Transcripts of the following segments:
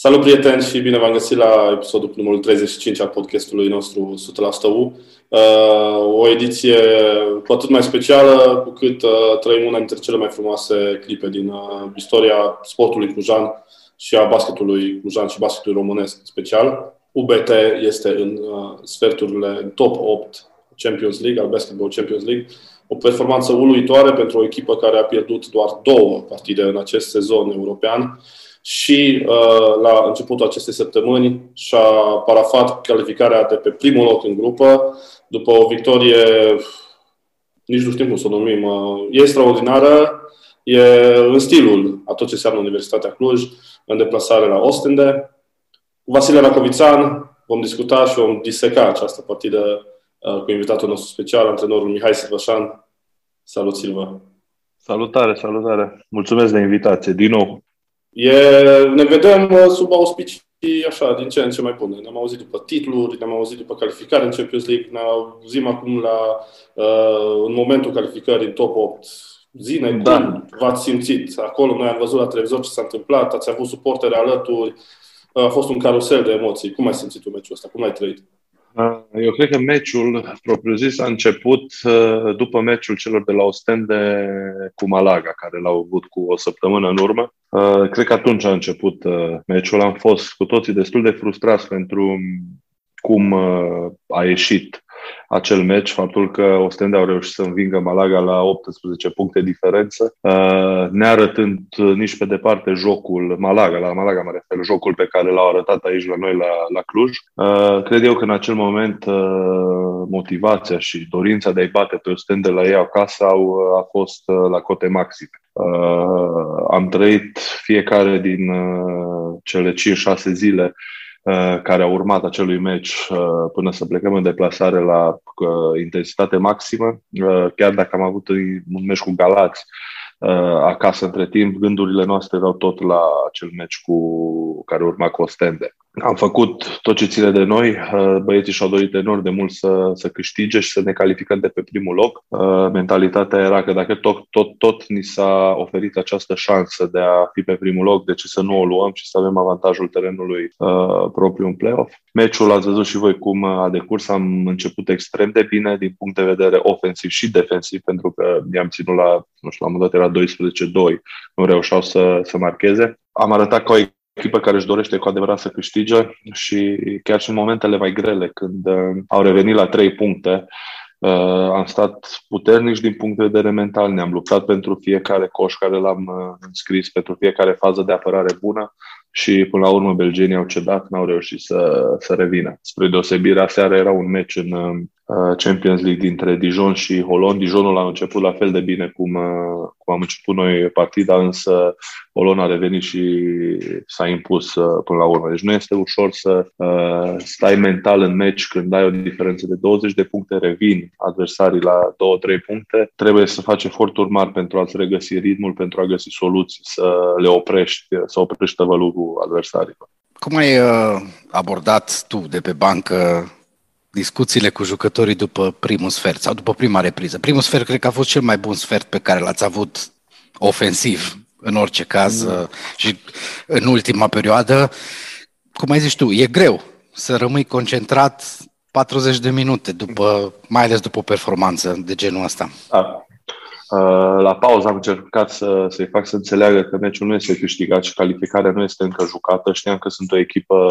Salut prieteni și bine v-am găsit la episodul numărul 35 al podcastului nostru 100% U. Uh, o ediție cu atât mai specială cu cât uh, trăim una dintre cele mai frumoase clipe din uh, istoria sportului clujan și a basketului clujan și basketului românesc special. UBT este în sferturile în top 8 Champions League, al Basketball Champions League. O performanță uluitoare pentru o echipă care a pierdut doar două partide în acest sezon european și uh, la începutul acestei săptămâni și-a parafat calificarea de pe primul loc în grupă după o victorie, nici nu știm cum să o numim, uh, e extraordinară, e în stilul a tot ce înseamnă Universitatea Cluj, în deplasare la Ostende. Cu Vasile Racovițan vom discuta și vom diseca această partidă uh, cu invitatul nostru special, antrenorul Mihai Silvășan. Salut, Silva! Salutare, salutare! Mulțumesc de invitație, din nou! E, ne vedem uh, sub auspicii așa, din ce în ce mai bune. Ne-am auzit după titluri, ne-am auzit după calificare în Champions League, ne auzim acum la, uh, în momentul calificării în top 8. Zine, da. cum v-ați simțit? Acolo noi am văzut la televizor ce s-a întâmplat, ați avut suportere alături, a fost un carusel de emoții. Cum ai simțit tu meciul ăsta? Cum l-ai trăit? Uh, eu cred că meciul propriu-zis a început uh, după meciul celor de la Ostende cu Malaga, care l-au avut cu o săptămână în urmă. Uh, cred că atunci a început meciul. Am fost cu toții destul de frustrați pentru cum a ieșit acel meci, faptul că Ostende au reușit să învingă Malaga la 18 puncte diferență, uh, nearătând nici pe departe jocul Malaga, la Malaga mă refer, jocul pe care l-au arătat aici la noi la, la Cluj. Uh, cred eu că în acel moment uh, motivația și dorința de a-i bate pe Ostende la ei acasă au, a fost la cote maxime. Am trăit fiecare din cele 5-6 zile Uh, care a urmat acelui meci uh, până să plecăm în deplasare la uh, intensitate maximă. Chiar dacă am avut un meci cu Galați acasă între timp, gândurile noastre erau tot la acel meci cu care urma cu Ostende. Am făcut tot ce ține de noi. Uh, băieții și-au dorit enorm de mult să, să câștige și să ne calificăm de pe primul loc. Uh, mentalitatea era că dacă tot, tot, tot ni s-a oferit această șansă de a fi pe primul loc, de ce să nu o luăm și să avem avantajul terenului uh, propriu în play-off. Meciul, ați văzut și voi cum a decurs, am început extrem de bine din punct de vedere ofensiv și defensiv, pentru că i-am ținut la, nu știu, la un moment dat era 12-2, nu reușeau să, să marcheze. Am arătat că o echipă care își dorește cu adevărat să câștige și chiar și în momentele mai grele, când uh, au revenit la trei puncte, uh, am stat puternici din punct de vedere mental, ne-am luptat pentru fiecare coș care l-am uh, înscris, pentru fiecare fază de apărare bună și până la urmă belgenii au cedat, n-au reușit să, să revină. Spre deosebire, aseară era un meci în Uh, Champions League dintre Dijon și Holon. Dijonul a început la fel de bine cum, uh, cum am început noi partida, însă Holon a revenit și s-a impus uh, până la urmă. Deci nu este ușor să uh, stai mental în meci când ai o diferență de 20 de puncte, revin adversarii la 2-3 puncte. Trebuie să faci eforturi mari pentru a-ți regăsi ritmul, pentru a găsi soluții, să le oprești, să oprești tăvălugul adversarilor. Cum ai uh, abordat tu de pe bancă discuțiile cu jucătorii după primul sfert sau după prima repriză. Primul sfert cred că a fost cel mai bun sfert pe care l-ați avut ofensiv în orice caz mm. și în ultima perioadă. Cum ai zis tu, e greu să rămâi concentrat 40 de minute, după, mai ales după o performanță de genul ăsta. Da. Uh, la pauză am încercat să, să-i fac să înțeleagă că meciul nu este câștigat și calificarea nu este încă jucată. Știam că sunt o echipă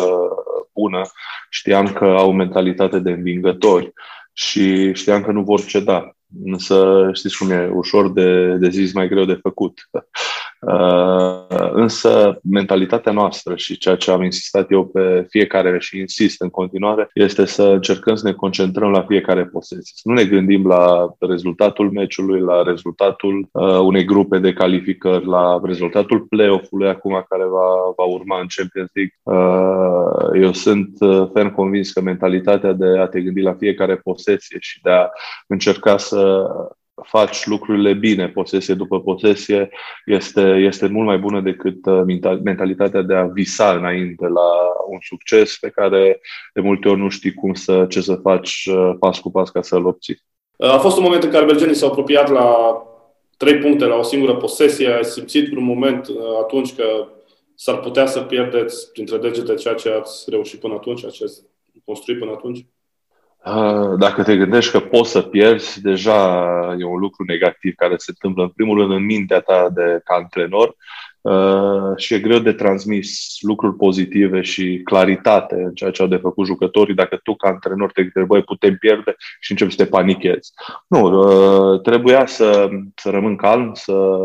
bună, știam că au mentalitate de învingători și știam că nu vor ceda. Însă știți cum e, ușor de, de zis, mai greu de făcut. Uh, însă mentalitatea noastră și ceea ce am insistat eu pe fiecare și insist în continuare este să încercăm să ne concentrăm la fiecare posesie. Să nu ne gândim la rezultatul meciului, la rezultatul uh, unei grupe de calificări, la rezultatul play-off-ului acum care va, va urma în Champions League. Uh, eu sunt uh, ferm convins că mentalitatea de a te gândi la fiecare posesie și de a încerca să faci lucrurile bine, posesie după posesie, este, este mult mai bună decât uh, mentalitatea de a visa înainte la un succes pe care de multe ori nu știi cum să, ce să faci uh, pas cu pas ca să-l obții. Uh, a fost un moment în care belgenii s-au apropiat la trei puncte la o singură posesie. Ai simțit un moment atunci că s-ar putea să pierdeți printre degete ceea ce ați reușit până atunci, ceea ce ați construit până atunci? Dacă te gândești că poți să pierzi, deja e un lucru negativ care se întâmplă în primul rând în mintea ta de ca antrenor Uh, și e greu de transmis lucruri pozitive și claritate în ceea ce au de făcut jucătorii dacă tu ca antrenor te gândești, băi, putem pierde și începi să te panichezi. Nu, uh, trebuia să, să rămân calm, să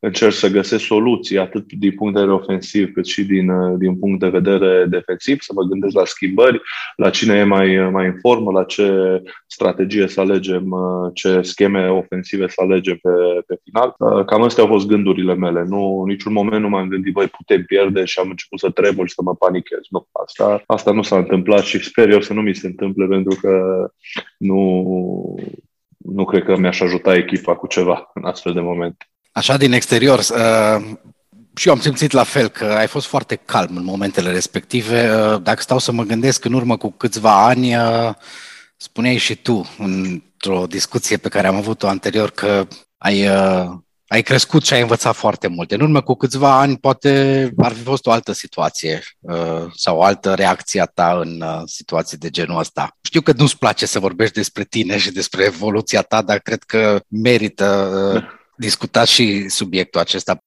încerc să găsesc soluții atât din punct de vedere ofensiv cât și din, uh, din punct de vedere defensiv, să mă gândesc la schimbări, la cine e mai, mai în formă, la ce strategie să alegem, ce scheme ofensive să alegem pe, pe final. Cam astea au fost gândurile mele. Nu, niciun moment moment nu m-am gândit, băi, putem pierde și am început să tremur și să mă panichez. Nu, asta, asta nu s-a întâmplat și sper eu să nu mi se întâmple pentru că nu, nu cred că mi-aș ajuta echipa cu ceva în astfel de momente. Așa din exterior, uh, și eu am simțit la fel că ai fost foarte calm în momentele respective. Uh, dacă stau să mă gândesc în urmă cu câțiva ani, uh, spuneai și tu într-o discuție pe care am avut-o anterior că ai uh, ai crescut și ai învățat foarte multe. În urmă cu câțiva ani poate ar fi fost o altă situație uh, sau o altă reacție a ta în uh, situații de genul ăsta. Știu că nu-ți place să vorbești despre tine și despre evoluția ta, dar cred că merită uh, discutat și subiectul acesta.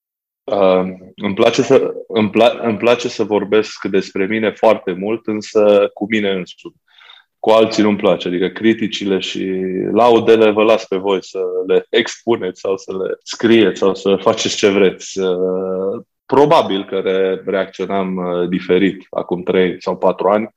Uh, îmi, place să, îmi, pla- îmi place să vorbesc despre mine foarte mult, însă cu mine însumi cu alții nu-mi place. Adică criticile și laudele vă las pe voi să le expuneți sau să le scrieți sau să faceți ce vreți. Uh, probabil că reacționam uh, diferit acum 3 sau 4 ani.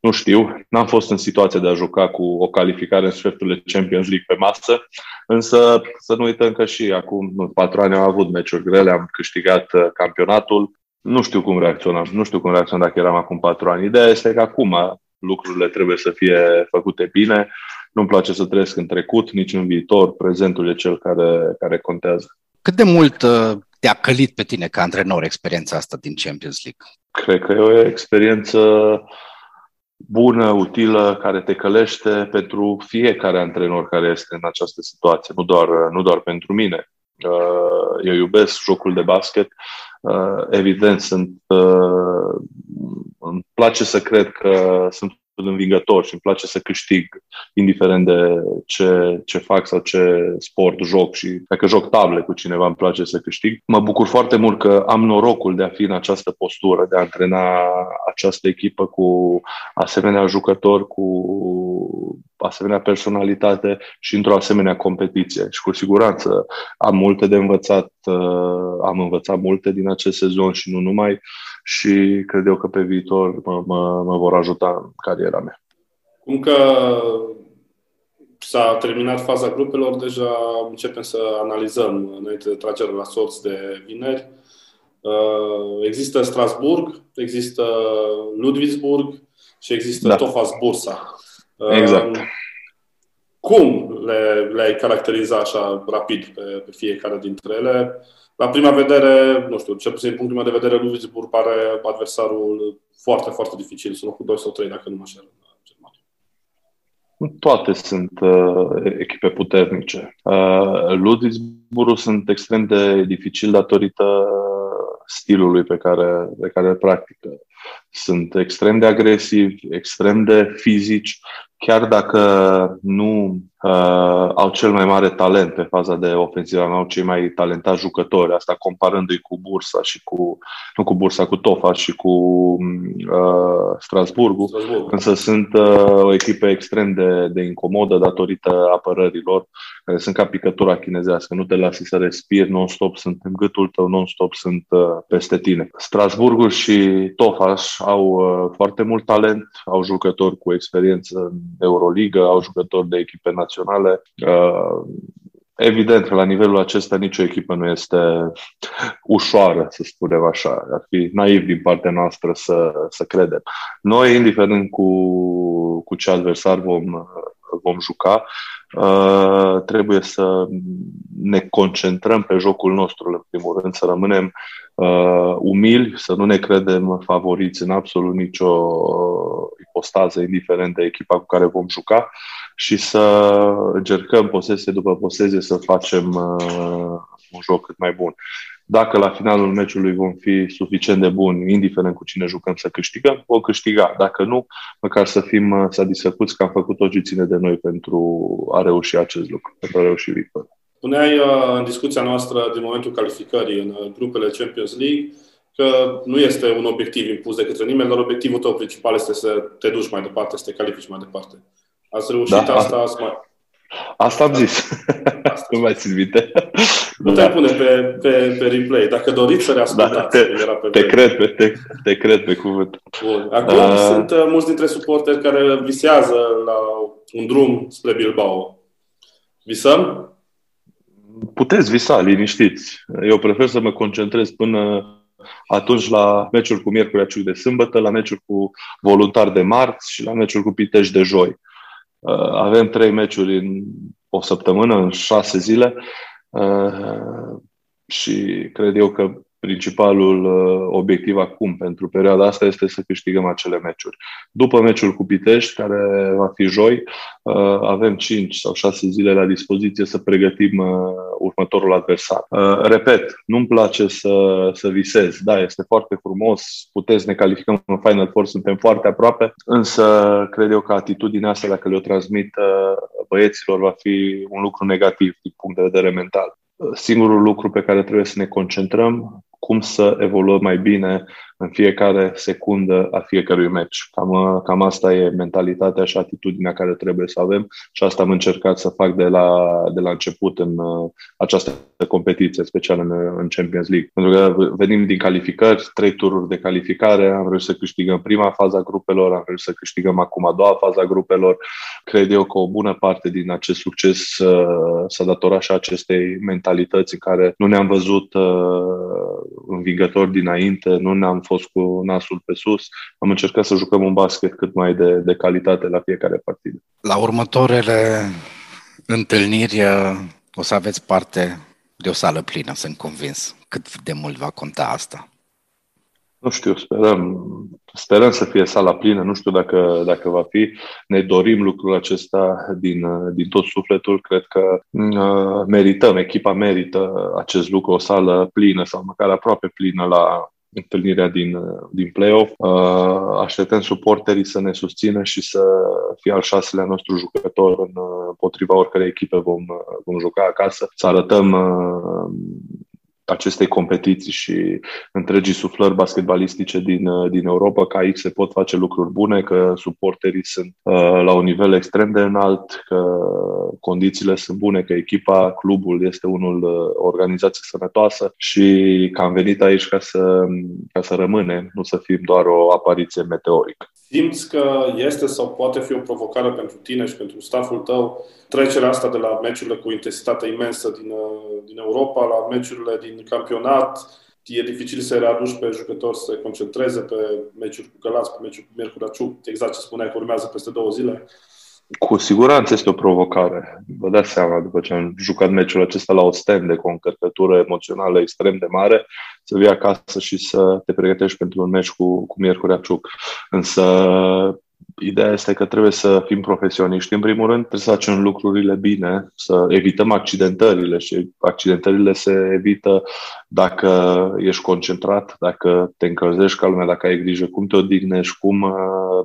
Nu știu, n-am fost în situația de a juca cu o calificare în sferturile Champions League pe masă, însă să nu uităm că și acum 4 ani am avut meciuri grele, am câștigat uh, campionatul, nu știu cum reacționam, nu știu cum reacționam dacă eram acum patru ani. Ideea este că acum lucrurile trebuie să fie făcute bine. Nu-mi place să trăiesc în trecut, nici în viitor. Prezentul e cel care, care contează. Cât de mult uh, te-a călit pe tine ca antrenor experiența asta din Champions League? Cred că e o experiență bună, utilă, care te călește pentru fiecare antrenor care este în această situație, nu doar, nu doar pentru mine. Uh, eu iubesc jocul de basket. Uh, evident, sunt, uh, îmi place să cred că sunt învingător și îmi place să câștig, indiferent de ce, ce fac sau ce sport joc și dacă joc table cu cineva îmi place să câștig. Mă bucur foarte mult că am norocul de a fi în această postură, de a antrena această echipă cu asemenea jucători, cu asemenea personalitate și într-o asemenea competiție. Și cu siguranță am multe de învățat, uh, am învățat multe din acest sezon și nu numai și cred eu că pe viitor mă, mă, mă vor ajuta în cariera mea. Cum că s-a terminat faza grupelor, deja începem să analizăm înainte de tragere la sorți de vineri. Uh, există Strasburg, există Ludwigsburg și există da. Tofas Bursa. Uh, exact. Cum le, le-ai caracteriza așa rapid pe, pe fiecare dintre ele? La prima vedere, nu știu, cel puțin din punctul meu de vedere, Ludwigsburg pare adversarul foarte, foarte dificil. Sunt cu 2 sau 3, dacă nu mă șer. Toate sunt uh, echipe puternice. Uh, Ludwigsburg sunt extrem de dificil datorită stilului pe care, pe care îl practică. Sunt extrem de agresivi, extrem de fizici, chiar dacă nu uh, au cel mai mare talent pe faza de ofensivă, nu au cei mai talentați jucători, asta comparându-i cu Bursa și cu, nu cu Bursa, cu Tofa și cu uh, Strasburgul, Strasburg. însă sunt uh, o echipă extrem de, de incomodă datorită apărărilor, care sunt ca picătura chinezească, nu te lasă să respiri non-stop, sunt în gâtul tău non-stop, sunt uh, peste tine. Strasburgul și Tofaș au uh, foarte mult talent, au jucători cu experiență în Euroliga, au jucători de echipe naționale. Uh, evident că la nivelul acesta nicio echipă nu este ușoară, să spunem așa. Ar fi naiv din partea noastră să, să credem. Noi, indiferent cu, cu ce adversar vom, vom juca, uh, trebuie să ne concentrăm pe jocul nostru, în primul rând, să rămânem uh, umili, să nu ne credem favoriți în absolut nicio uh, ipostază, indiferent de echipa cu care vom juca și să încercăm posesie după posesie să facem uh, un joc cât mai bun. Dacă la finalul meciului vom fi suficient de buni, indiferent cu cine jucăm, să câștigăm, vom câștiga. Dacă nu, măcar să fim uh, satisfăcuți că am făcut tot ce ține de noi pentru a reuși acest lucru, pentru a reuși victoria. Spuneai uh, în discuția noastră din momentul calificării în uh, grupele Champions League că nu este un obiectiv impus de către nimeni, dar obiectivul tău principal este să te duci mai departe, să te califici mai departe. Ați reușit da, asta? Ați mai... Asta am zis. Asta. nu mai țin minte. Nu te pune pe, pe, pe replay. Dacă doriți să reascultați, da, te, era pe te cred, pe, te, te cred pe cuvânt. Bun. Acum uh... sunt uh, mulți dintre suporteri care visează la un drum spre Bilbao. Visăm? Puteți visa, liniștiți. Eu prefer să mă concentrez până atunci la meciul cu Miercurea Ciuc de sâmbătă, la meciul cu Voluntar de marți și la meciul cu Pitești de joi. Uh, avem trei meciuri în o săptămână, în șase zile uh, și cred eu că principalul uh, obiectiv acum pentru perioada asta este să câștigăm acele meciuri. După meciul cu Pitești, care va fi joi, uh, avem 5 sau 6 zile la dispoziție să pregătim uh, următorul adversar. Repet, nu-mi place să, să visez. Da, este foarte frumos, puteți ne calificăm în Final Four, suntem foarte aproape, însă cred eu că atitudinea asta, dacă le-o transmit băieților, va fi un lucru negativ din punct de vedere mental. Singurul lucru pe care trebuie să ne concentrăm cum să evoluăm mai bine în fiecare secundă a fiecărui meci. Cam, cam asta e mentalitatea și atitudinea care trebuie să avem și asta am încercat să fac de la, de la început în uh, această competiție, special în, în Champions League. Pentru că venim din calificări, trei tururi de calificare, am reușit să câștigăm prima fază a grupelor, am reușit să câștigăm acum a doua fază a grupelor. Cred eu că o bună parte din acest succes uh, s-a datorat și acestei mentalități în care nu ne-am văzut uh, învingători dinainte, nu ne-am fost cu nasul pe sus. Am încercat să jucăm un basket cât mai de, de calitate la fiecare partidă. La următoarele întâlniri o să aveți parte de o sală plină, sunt convins. Cât de mult va conta asta? Nu știu, sperăm, sperăm să fie sala plină, nu știu dacă, dacă va fi. Ne dorim lucrul acesta din, din tot sufletul. Cred că uh, merităm, echipa merită acest lucru, o sală plină sau măcar aproape plină la, întâlnirea din, din play-off. Uh, așteptăm suporterii să ne susțină și să fie al șaselea nostru jucător în potriva oricărei echipe vom, vom juca acasă, să arătăm uh, acestei competiții și întregii suflări basketbalistice din, uh, din Europa, că aici se pot face lucruri bune, că suporterii sunt uh, la un nivel extrem de înalt, că condițiile sunt bune, că echipa, clubul este unul uh, organizație sănătoasă și că am venit aici ca să, ca să rămânem, nu să fim doar o apariție meteorică. Simți că este sau poate fi o provocare pentru tine și pentru staful tău trecerea asta de la meciurile cu intensitate imensă din, uh, din Europa la meciurile din campionat? E dificil să readuci pe jucători să se concentreze pe meciuri cu Galați, pe meciuri cu Miercurea Ciuc, exact ce spuneai că urmează peste două zile. Cu siguranță este o provocare. Vă dați seama, după ce am jucat meciul acesta la Ostende cu o încărcătură emoțională extrem de mare, să vii acasă și să te pregătești pentru un meci cu, cu Miercurea Ciuc. Însă Ideea este că trebuie să fim profesioniști. În primul rând, trebuie să facem lucrurile bine, să evităm accidentările și accidentările se evită dacă ești concentrat, dacă te încălzești ca lumea, dacă ai grijă cum te odihnești, cum uh,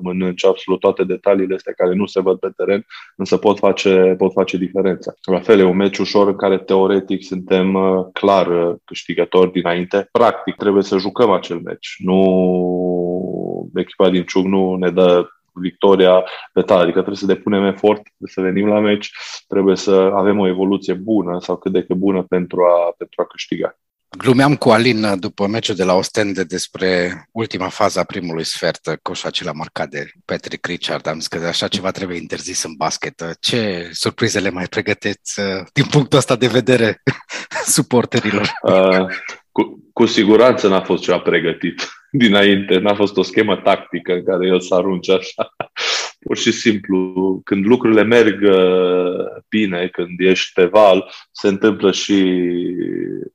mănânci, absolut toate detaliile astea care nu se văd pe teren, însă pot face, pot face diferența. La fel, e un meci ușor în care teoretic suntem uh, clar uh, câștigători dinainte. Practic, trebuie să jucăm acel meci. Nu echipa din Ciuc nu ne dă victoria pe tare. Adică trebuie să depunem efort, trebuie să venim la meci, trebuie să avem o evoluție bună sau cât de cât bună pentru a, pentru a câștiga. Glumeam cu Alin după meciul de la Ostende despre ultima fază a primului sfert, coșul acela marcat de Patrick Richard. Am zis că așa ceva trebuie interzis în basket. Ce surprize le mai pregăteți uh, din punctul ăsta de vedere suporterilor? Uh, cu, cu siguranță n-a fost ceva pregătit dinainte, n-a fost o schemă tactică în care el să arunce așa. Pur și simplu, când lucrurile merg uh, bine, când ești pe val, se întâmplă și,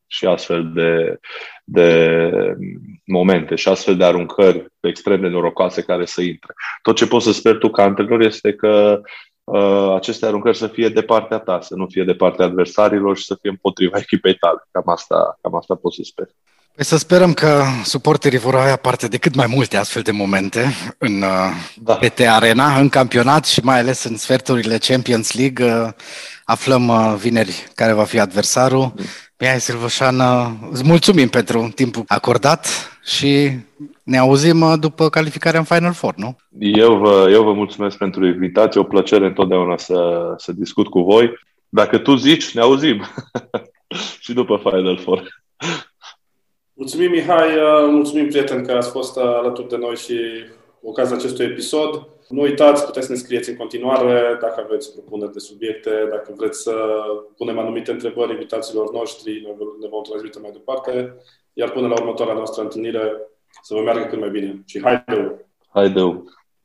și astfel de, de momente și astfel de aruncări extrem de norocoase care să intre. Tot ce poți să sper tu ca antrenor este că uh, aceste aruncări să fie de partea ta, să nu fie de partea adversarilor și să fie împotriva echipei tale. Cam asta, cam asta pot să sper. Păi să sperăm că suporterii vor avea parte de cât mai multe astfel de momente în uh, da. PT Arena, în campionat și mai ales în sferturile Champions League. Uh, aflăm uh, vineri care va fi adversarul. Mihai Silvășan, îți mulțumim pentru timpul acordat și ne auzim după calificarea în Final Four, nu? Eu vă, eu vă mulțumesc pentru invitație, o plăcere întotdeauna să, să discut cu voi. Dacă tu zici, ne auzim și după Final Four. Mulțumim, Mihai, uh, mulțumim, prieten, că ați fost uh, alături de noi și ocazia acestui episod. Nu uitați, puteți să ne scrieți în continuare dacă aveți propuneri de subiecte, dacă vreți să punem anumite întrebări invitațiilor noștri, ne vom transmite mai departe. Iar până la următoarea noastră întâlnire, să vă meargă cât mai bine. Și haideu! Haideu!